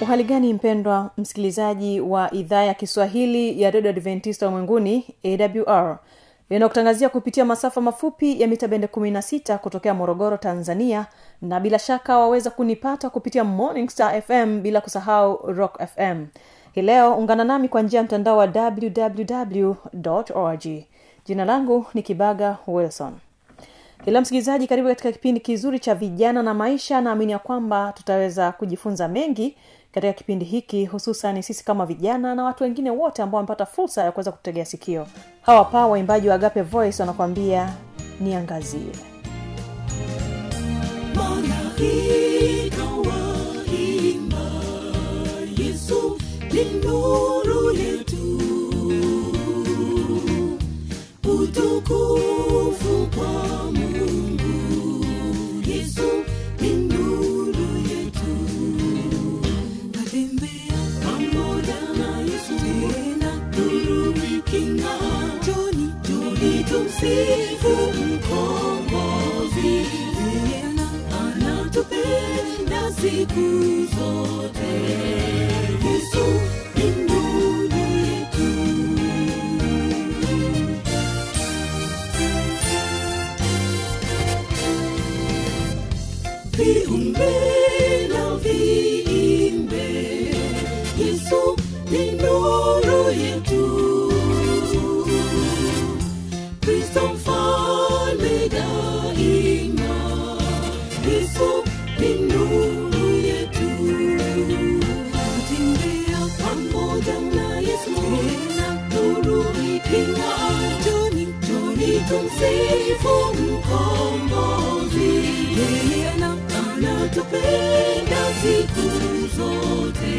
uhali gani mpendwa msikilizaji wa idhaa ya kiswahili ya redio adventista ulimwenguni awr inayokutangazia kupitia masafa mafupi ya mita bende 16 kutokea morogoro tanzania na bila shaka waweza kunipata kupitia morning star fm bila kusahau rock fm hii leo ungana nami kwa njia ya mtandao wa www org. Jina langu ni kibaga wilson. Ila msikilizaji karibu katika kipindi kizuri cha vijana na maisha. Naamini ya kwamba tutaweza kujifunza mengi katika kipindi hiki hususan sisi kama vijana na watu wengine wote ambao wamepata fursa ya kuweza kutegea sikio. Hawa pa waimbaji wa agape voice wanakuambia niangazie. Malaika tumsifu mkombozi. Yeye ana- anatupenda siku zote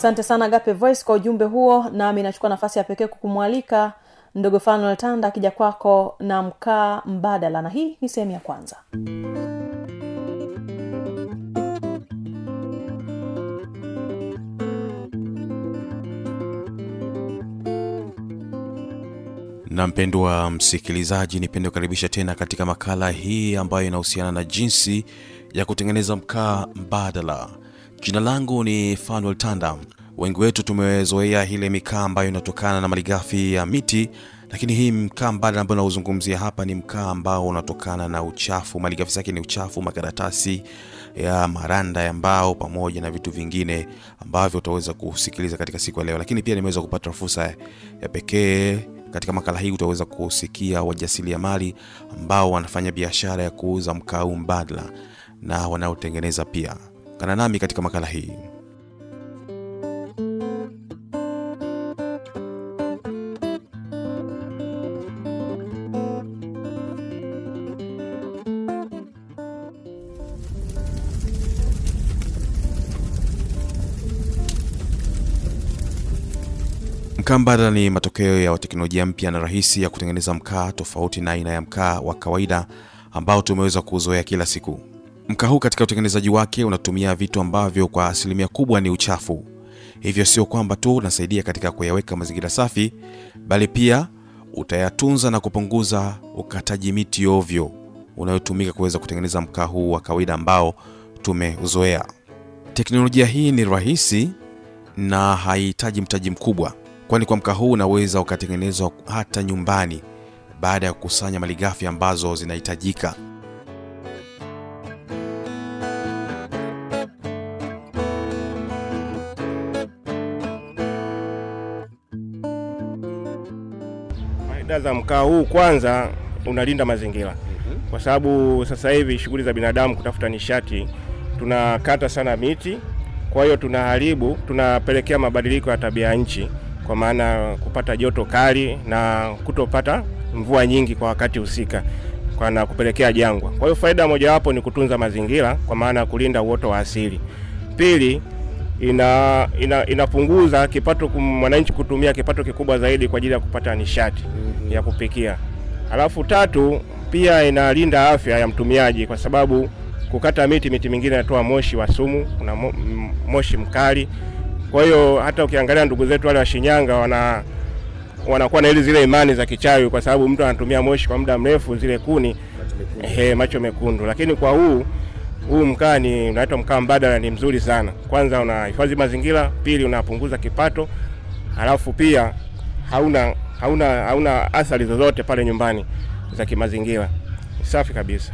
asante sana gape voice kwa ujumbe huo. Nami nachukua nafasi ya pekee kukumwalika ndogo fanuel tanda akija kwako na mkaa mbadala. Na hii ni sehemu ya kwanza. Na mpendwa msikilizaji nipende kukaribisha tena katika makala hii ambayo inahusiana na jinsi ya kutengeneza mkaa mbadala jina langu ni fanuel tanda. Wengi wetu tumezoea ile mikaa ambayo inatokana na malighafi ya miti lakini hii mkaa mbadala ambayo nauzungumzia hapa ni mkaa ambao unatokana na uchafu. Malighafi zake ni uchafu makaratasi ya maranda ya mbao pamoja na vitu vingine ambavyo utaweza kusikiliza katika siku ya leo. Lakini pia nimeweza kupata fursa ya pekee katika makala hii utaweza kusikia wajasiriamali ambao wanafanya biashara ya kuuza mkaa mbadala na wanaotengeneza pia kana nami katika makala hii Mkaa mbadala ni matokeo ya teknolojia mpya na rahisi ya kutengeneza mkaa tofauti na aina ya mkaa wa kawaida ambao tumeweza kuzoea kila siku. Mkaa huu katika utengenezaji wake unatumia vitu ambavyo kwa asilimia kubwa ni uchafu. Hivyo sio kwamba tu unasaidia katika kuyaweka mazingira safi, bali pia utayatunza na kupunguza ukataji miti ovyo unayotumika kuweza kutengeneza mkaa huu wa kawaida ambao tumeuzoea. Teknolojia hii ni rahisi na haihitaji mtaji mkubwa kwani kwa mkaa huu unaweza ukatengenezwa hata nyumbani baada ya kukusanya malighafi ambazo zinahitajika Faida za mkaa huu, kwanza unalinda mazingira, kwa sababu sasa hivi shughuli za binadamu kutafuta nishati, tunakata sana miti, kwa hiyo tunaharibu, tunapelekea mabadiliko ya tabia ya nchi, kwa maana kupata joto kali na kutopata mvua nyingi kwa wakati husika na kupelekea jangwa. Kwa hiyo faida mojawapo ni kutunza mazingira, kwa maana ya kulinda uoto wa asili. Pili, ina, ina, inapunguza kipato mwananchi kutumia kipato kikubwa zaidi kwa ajili ya kupata nishati ya kupikia. Alafu tatu, pia inalinda afya ya mtumiaji kwa sababu kukata miti, miti mingine inatoa moshi wa sumu, kuna moshi mkali. Kwa hiyo hata ukiangalia ndugu zetu wale wa Shinyanga wana wanakuwa na ile zile imani za kichawi, kwa sababu mtu anatumia moshi kwa muda mrefu, zile kuni ehe, macho mekundu. Lakini kwa huu huu mkaa ni unaitwa mkaa mbadala, ni mzuri sana. Kwanza unahifadhi mazingira, pili unapunguza kipato, halafu pia hauna hauna hauna athari zozote pale nyumbani za kimazingira. Safi kabisa.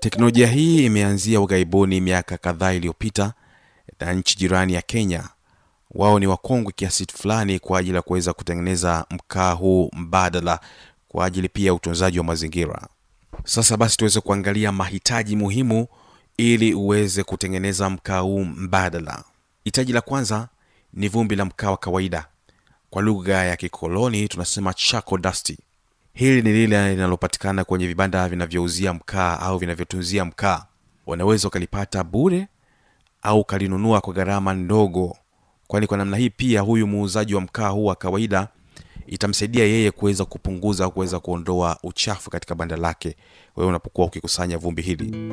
teknolojia hii imeanzia ughaibuni miaka kadhaa iliyopita na nchi jirani ya kenya wao ni wakongwe kiasi fulani kwa ajili ya kuweza kutengeneza mkaa huu mbadala kwa ajili pia ya utunzaji wa mazingira. Sasa basi tuweze kuangalia mahitaji muhimu ili uweze kutengeneza mkaa huu mbadala. Hitaji la kwanza ni vumbi la mkaa wa kawaida. Kwa lugha ya kikoloni tunasema charcoal dasti hili ni lile linalopatikana kwenye vibanda vinavyouzia mkaa au vinavyotunzia mkaa. Wanaweza ukalipata bure au ukalinunua kwa gharama ndogo kwani kwa namna hii pia huyu muuzaji wa mkaa huu wa kawaida itamsaidia yeye kuweza kupunguza au kuweza kuondoa uchafu katika banda lake. Wewe unapokuwa ukikusanya vumbi hili.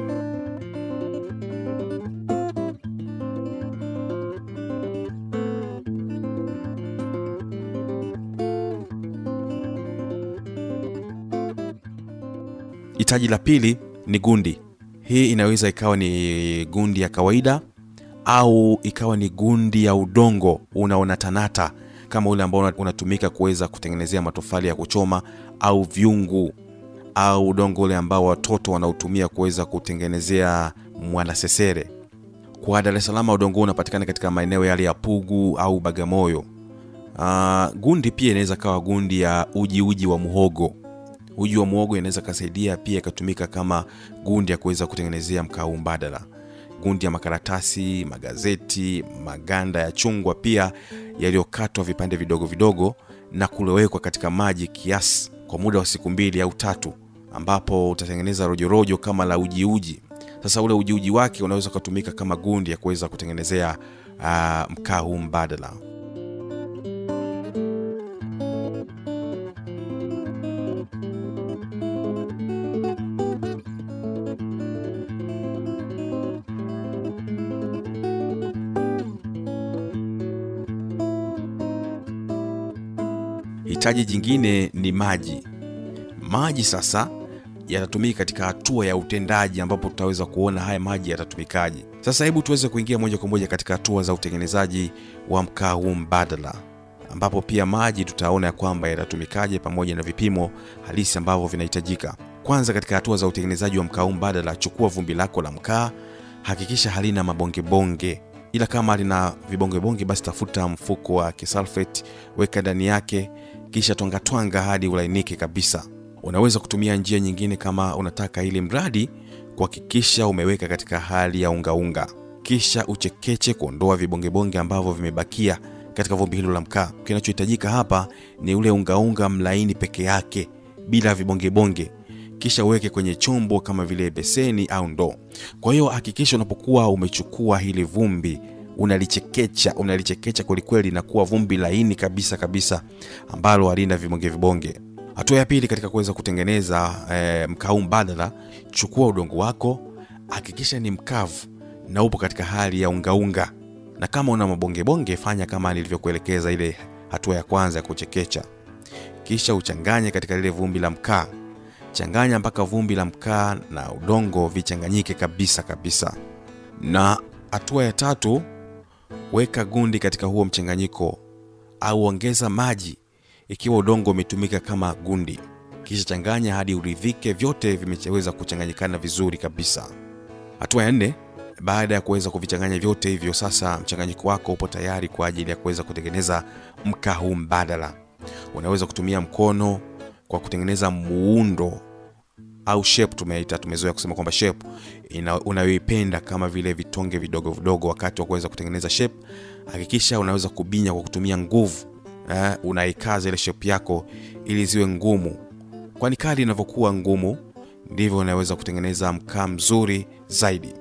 Hitaji la pili ni gundi. Hii inaweza ikawa ni gundi ya kawaida au ikawa ni gundi ya udongo unaonatanata kama ule ambao unatumika kuweza kutengenezea matofali ya kuchoma au vyungu au udongo ule ambao watoto wanautumia kuweza kutengenezea mwanasesere kwa dar es salaam udongo unapatikana katika maeneo yale ya pugu au bagamoyo. Uh, gundi pia inaweza kawa gundi ya uji uji wa muhogo. Uji wa muhogo inaweza kasaidia pia ikatumika kama gundi ya kuweza kutengenezea mkaa mbadala gundi ya makaratasi magazeti maganda ya chungwa pia yaliyokatwa vipande vidogo vidogo na kulowekwa katika maji kiasi kwa muda wa siku mbili au tatu ambapo utatengeneza rojorojo kama la ujiuji sasa ule ujiuji wake unaweza ukatumika kama gundi ya kuweza kutengenezea uh, mkaa huu mbadala hitaji jingine ni maji. Maji sasa yatatumika katika hatua ya utendaji ambapo tutaweza kuona haya maji yatatumikaje. Sasa hebu tuweze kuingia moja kwa moja katika hatua za utengenezaji wa mkaa huu mbadala ambapo pia maji tutaona ya kwamba yatatumikaje pamoja na vipimo halisi ambavyo vinahitajika. Kwanza katika hatua za utengenezaji wa mkaa huu mbadala chukua vumbi lako la mkaa hakikisha halina mabongebonge. Ila kama lina vibongebonge basi tafuta mfuko wa kisulfate weka ndani yake kisha twangatwanga hadi ulainike kabisa. Unaweza kutumia njia nyingine kama unataka ili mradi kuhakikisha umeweka katika hali ya ungaunga kisha uchekeche kuondoa vibongebonge ambavyo vimebakia katika vumbi hilo la mkaa. Kinachohitajika hapa ni ule ungaunga mlaini peke yake bila vibongebonge. Kisha uweke kwenye chombo kama vile beseni au ndoo. Kwa hiyo hakikisha unapokuwa umechukua hili vumbi unalichekecha unalichekecha kwelikweli linakuwa vumbi laini kabisa kabisa ambalo halina vibonge vibonge. Hatua ya pili katika kuweza kutengeneza e, mkaa mbadala chukua udongo wako hakikisha ni mkavu na upo katika hali ya ungaunga na kama una mabongebonge fanya kama nilivyokuelekeza ile hatua ya kwanza ya kuchekecha. Kisha uchanganye katika lile vumbi la mkaa. Changanya mpaka vumbi la mkaa na udongo vichanganyike kabisa kabisa. Na hatua ya tatu weka gundi katika huo mchanganyiko au ongeza maji ikiwa udongo umetumika kama gundi. Kisha changanya hadi uridhike vyote vimeweza kuchanganyikana vizuri kabisa. Hatua ya nne baada ya kuweza kuvichanganya vyote hivyo sasa mchanganyiko wako upo tayari kwa ajili ya kuweza kutengeneza mkaa huu mbadala. Unaweza kutumia mkono kwa kutengeneza muundo au shape tumeita tumezoea kusema kwamba shape unayoipenda kama vile vitonge vidogo vidogo wakati wa kuweza kutengeneza shape hakikisha unaweza kubinya kwa kutumia nguvu eh, unaikaza ile shape yako ili ziwe ngumu. Kwani kadi inavyokuwa ngumu ndivyo unaweza kutengeneza mkaa mzuri zaidi.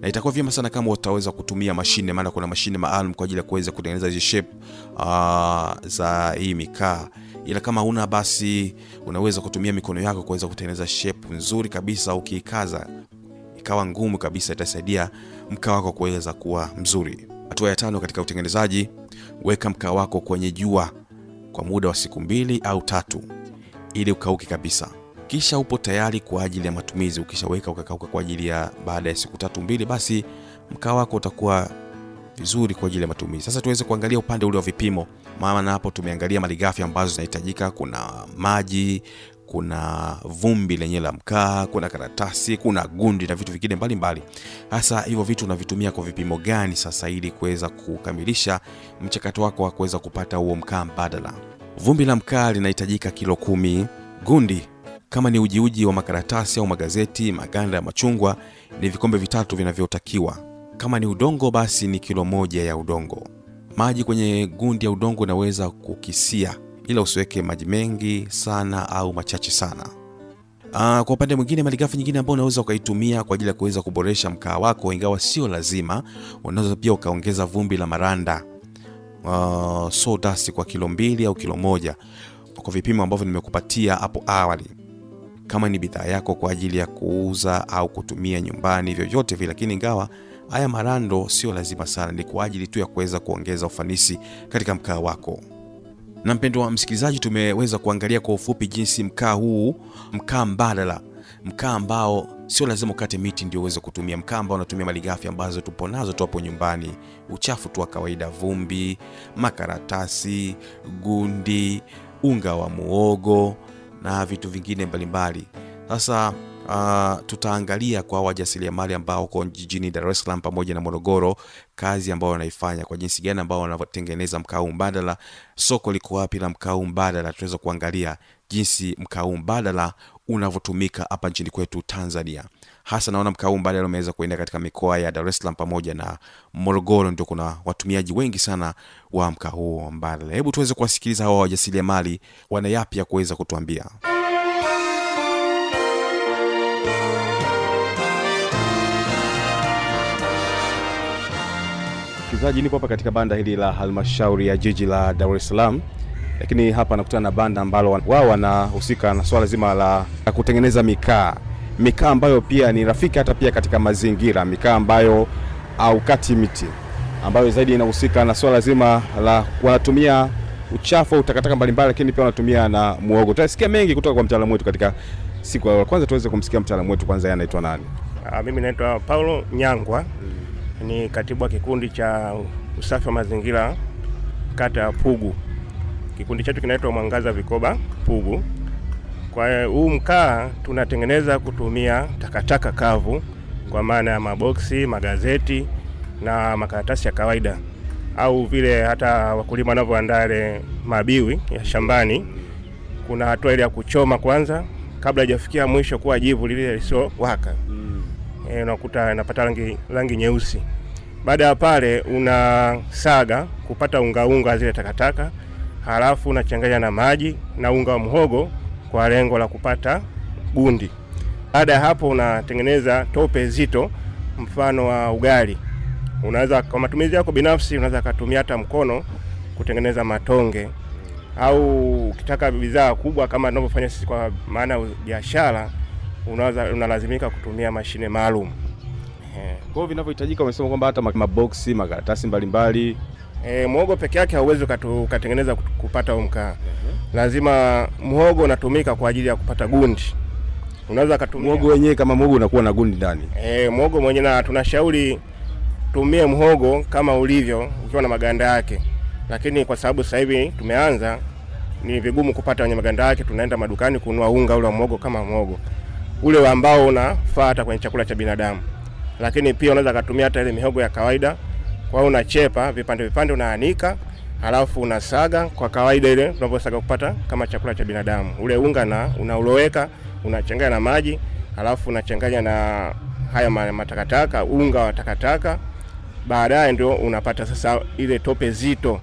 Na itakuwa vyema sana kama utaweza kutumia mashine maana kuna mashine maalum kwa ajili ya kuweza kutengeneza hizi shape uh, za hii mikaa ila kama una basi unaweza kutumia mikono yako kuweza kutengeneza shape nzuri kabisa. Ukiikaza ikawa ngumu kabisa itasaidia mkaa wako kuweza kuwa mzuri. Hatua ya tano katika utengenezaji weka mkaa wako kwenye jua kwa muda wa siku mbili au tatu ili ukauke kabisa. Kisha upo tayari kwa ajili ya matumizi. Ukishaweka ukakauka kwa ajili ya baada ya siku tatu mbili basi mkaa wako utakuwa vizuri kwa ajili ya matumizi. Sasa tuweze kuangalia upande ule wa vipimo. Maana hapo tumeangalia malighafi ambazo zinahitajika. Kuna maji kuna vumbi lenye la mkaa kuna karatasi kuna gundi na vitu vingine mbalimbali. Hasa hivyo vitu unavitumia kwa vipimo gani sasa ili kuweza kukamilisha mchakato wako wa kuweza kupata huo mkaa mbadala? Vumbi la mkaa linahitajika kilo kumi. Gundi kama ni ujiuji wa makaratasi au magazeti maganda ya machungwa ni vikombe vitatu vinavyotakiwa kama ni udongo basi ni kilo moja ya udongo. Maji kwenye gundi ya udongo unaweza kukisia ila usiweke maji mengi sana au machache sana. Aa, kwa upande mwingine malighafi nyingine ambayo unaweza ukaitumia kwa ajili ya kuweza kuboresha mkaa wako ingawa sio lazima unaweza pia ukaongeza vumbi la maranda uh, kwa kilo mbili au kilo moja kwa vipimo ambavyo nimekupatia hapo awali. Kama ni bidhaa yako kwa ajili ya kuuza au kutumia nyumbani vyovyote vile lakini ingawa haya marando sio lazima sana ni kwa ajili tu ya kuweza kuongeza ufanisi katika mkaa wako. Na mpendo wa msikilizaji tumeweza kuangalia kwa ufupi jinsi mkaa huu mkaa mbadala mkaa ambao sio lazima ukate miti ndio uweze kutumia mkaa ambao unatumia malighafi ambazo tupo nazo tu hapo nyumbani. Uchafu tu wa kawaida vumbi makaratasi gundi unga wa muogo na vitu vingine mbalimbali. Sasa uh, tutaangalia kwa wajasiriamali ambao uko jijini dar es salaam pamoja na morogoro kazi ambao wanaifanya kwa jinsi gani ambao wanatengeneza mkaa mbadala soko liko wapi la mkaa mbadala. Tunaweza kuangalia jinsi mkaa mbadala unavyotumika hapa nchini kwetu tanzania. Hasa naona mkaa mbadala umeweza kuenda katika mikoa ya dar es salaam pamoja na morogoro ndio kuna watumiaji wengi sana wa mkaa huo mbadala. Hebu tuweze kuwasikiliza hawa wajasiriamali wana yapi ya kuweza kutuambia msikilizaji nipo hapa katika banda hili la halmashauri ya jiji la dar es salaam lakini hapa nakutana na banda ambalo wao wanahusika na swala zima la kutengeneza mikaa mikaa ambayo pia ni rafiki hata pia katika mazingira mikaa ambayo haukati miti ambayo zaidi inahusika na swala zima la wanatumia uchafu au takataka mbalimbali, lakini pia wanatumia na muogo. Tutasikia mengi kutoka kwa mtaalamu wetu katika siku ya. Kwanza tuweze kumsikia mtaalamu wetu kwanza, anaitwa nani? Ah, Mimi naitwa Paulo Nyangwa, ni katibu wa kikundi cha usafi wa mazingira kata ya Pugu. Kikundi chetu kinaitwa Mwangaza Vikoba Pugu. Kwa huu mkaa tunatengeneza kutumia takataka kavu, kwa maana ya maboksi, magazeti na makaratasi ya kawaida, au vile hata wakulima wanavyoandaa ile mabiwi ya shambani. Kuna hatua ile ya kuchoma kwanza kabla hajafikia mwisho kuwa jivu lile lisiowaka eh, unakuta inapata rangi, rangi nyeusi. Baada ya pale unasaga kupata unga unga zile takataka, halafu unachanganya na maji na unga wa mhogo kwa lengo la kupata gundi. Baada ya hapo unatengeneza tope zito mfano wa ugali. Unaweza kwa matumizi yako binafsi, unaweza kutumia hata mkono kutengeneza matonge au ukitaka bidhaa kubwa kama tunavyofanya sisi kwa maana ya biashara, unalazimika kutumia mashine maalum. Eh, Kwa hiyo vinavyohitajika, umesema kwamba hata maboksi, makaratasi mbalimbali. E, mhogo peke yake hauwezi ukatengeneza kupata mkaa. Lazima mhogo unatumika kwa ajili ya kupata gundi. Unaweza kutumia Muogo wenyewe kama muogo unakuwa na gundi ndani. e, mhogo mwenyewe, na tunashauri tumie mhogo kama ulivyo ukiwa na maganda yake, lakini kwa sababu sasa hivi tumeanza, ni vigumu kupata wenye maganda yake. Tunaenda madukani kununua unga ule wa mhogo kama mhogo ule ambao unafaa hata kwenye chakula cha binadamu, lakini pia unaweza kutumia hata ile mihogo ya kawaida. Kwa hiyo unachepa vipande vipande, unaanika halafu unasaga kwa kawaida ile tunavyosaga kupata kama chakula cha binadamu. Ule unga na unauloweka unachanganya na maji, halafu unachanganya na haya matakataka, unga wa takataka. Baadaye ndio unapata sasa ile tope zito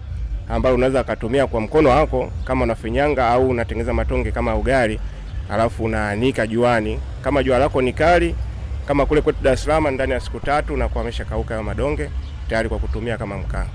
ambayo unaweza ukatumia kwa mkono wako kama unafinyanga au unatengeneza matonge kama ugali, halafu unaanika juani. Kama jua lako ni kali kama kule kwetu Dar es Salaam, ndani ya siku tatu unakuwa ameshakauka hayo madonge tayari kwa kutumia kama mkaa.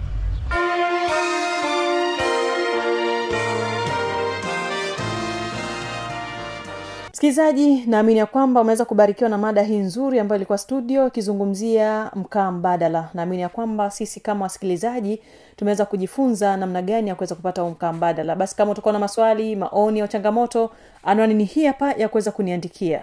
Msikilizaji naamini ya kwamba umeweza kubarikiwa na mada hii nzuri ambayo ilikuwa studio ikizungumzia mkaa mbadala. Naamini ya kwamba sisi kama wasikilizaji tumeweza kujifunza namna gani ya kuweza kupata huu mkaa mbadala. Basi kama utakuwa na maswali maoni au changamoto anwani ni hii hapa ya kuweza kuniandikia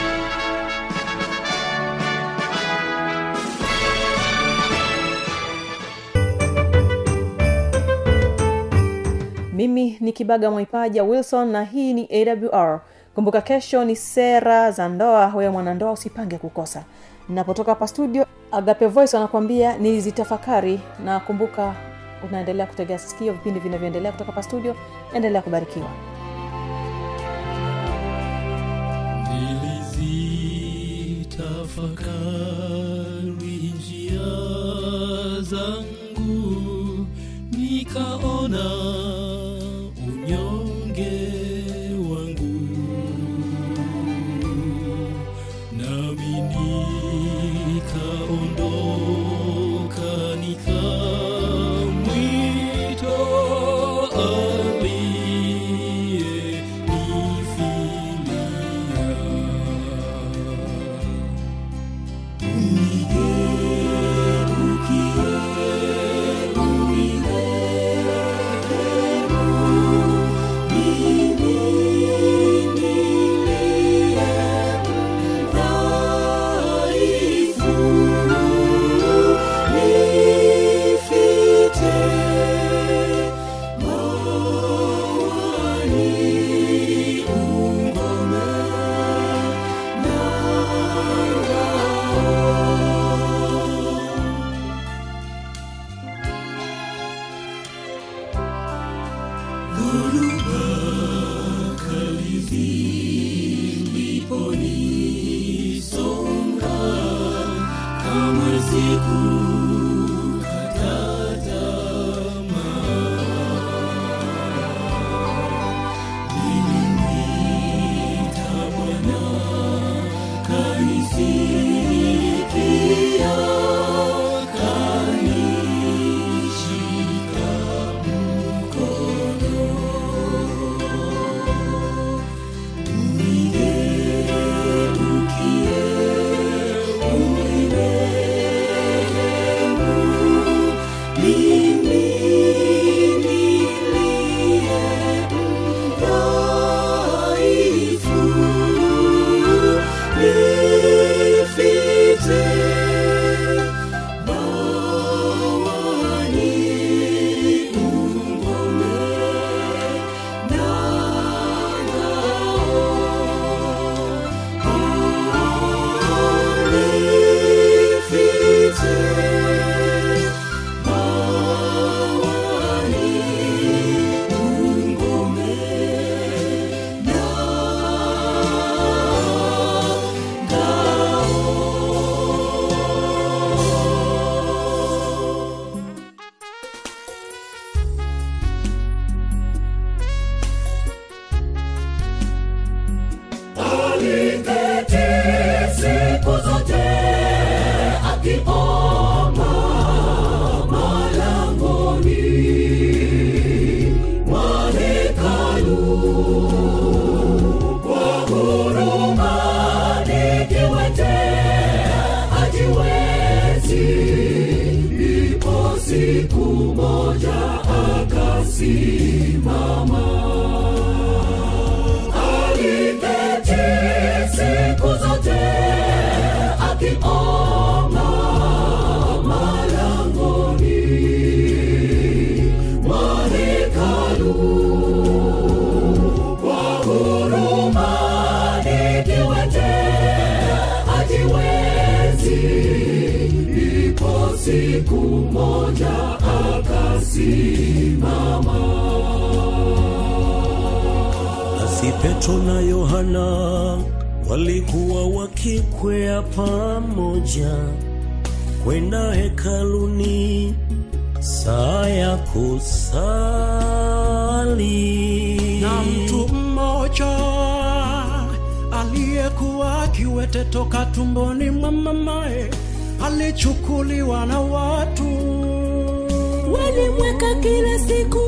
mimi ni kibaga mwaipaja wilson na hii ni awr kumbuka kesho ni sera za ndoa wewe mwanandoa usipange kukosa. Napotoka hapa studio agape voice wanakuambia nilizitafakari na kumbuka unaendelea kutegea sikio vipindi vinavyoendelea kutoka hapa studio. Endelea kubarikiwa. Nilizitafakari njia zangu nami Ndipo nisonga kama Kamwe moja Basi Petro na Yohana walikuwa wakikwea pamoja kwenda hekaluni saa ya kusali. na mtu mmoja aliyekuwa kiwete toka tumboni mwa mamaye alichukuliwa na watu walimweka kila siku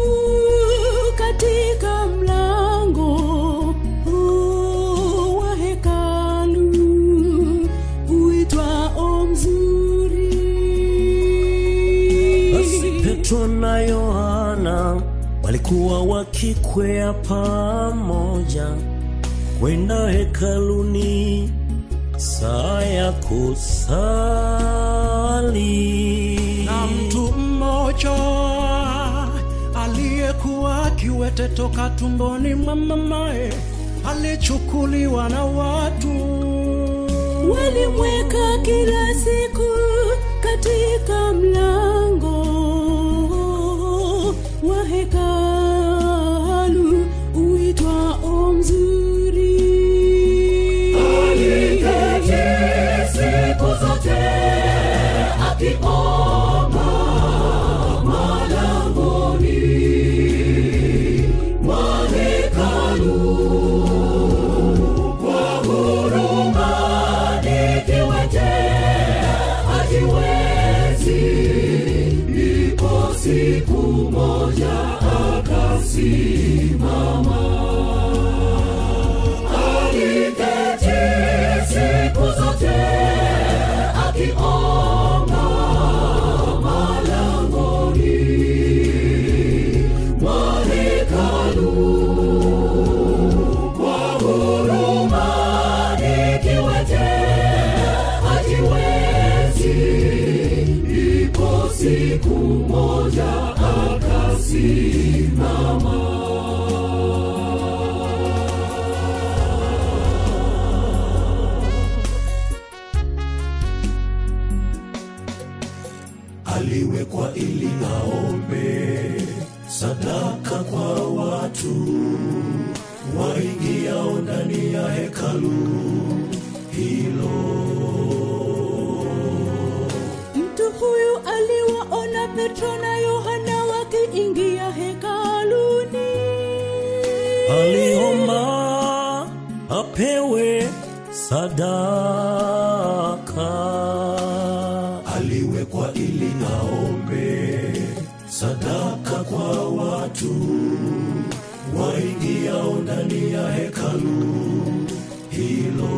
walikuwa wakikwea pamoja kwenda hekaluni saa ya kusali. na mtu mmoja aliyekuwa kiwete toka tumboni mwa mamaye alichukuliwa na watu walimweka kila siku sadaka kwa watu. Waingiao ndani ya hekalu. Hilo.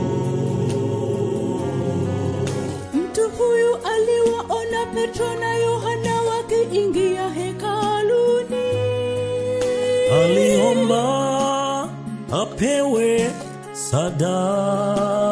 Mtu huyu aliwaona petro na yohana wakiingia hekaluni. Aliomba apewe sadaka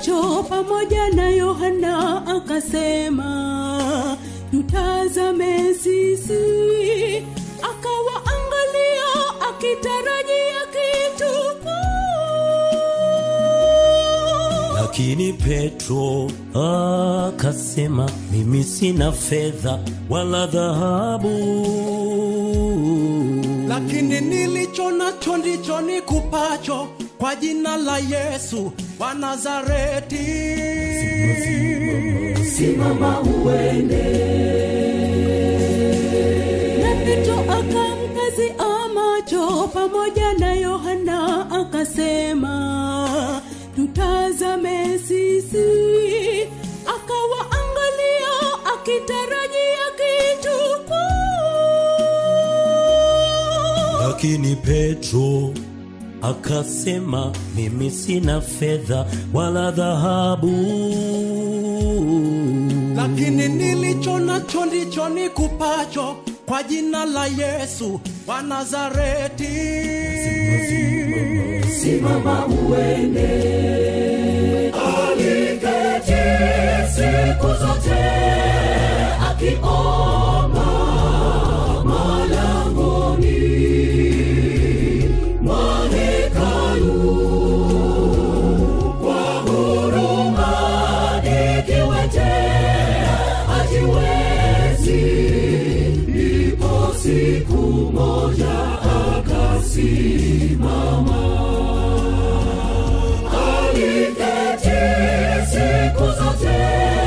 macho pamoja na yohana akasema tutazame sisi. Akawaangalia akitarajia kitu lakini petro akasema mimi sina fedha wala dhahabu. Lakini nilicho nacho ndicho nikupacho kwa jina la yesu wa nazareti simama uende. Na petro akamkazia macho pamoja na yohana akasema tutazame sisi. Akawaangalia akitarajia kitu lakini petro akasema mimi sina fedha wala dhahabu. Lakini nilicho nacho ndicho nikupacho kwa jina la yesu wa nazareti. Simama uende. Aliketi siku Simama, alipete siku zote.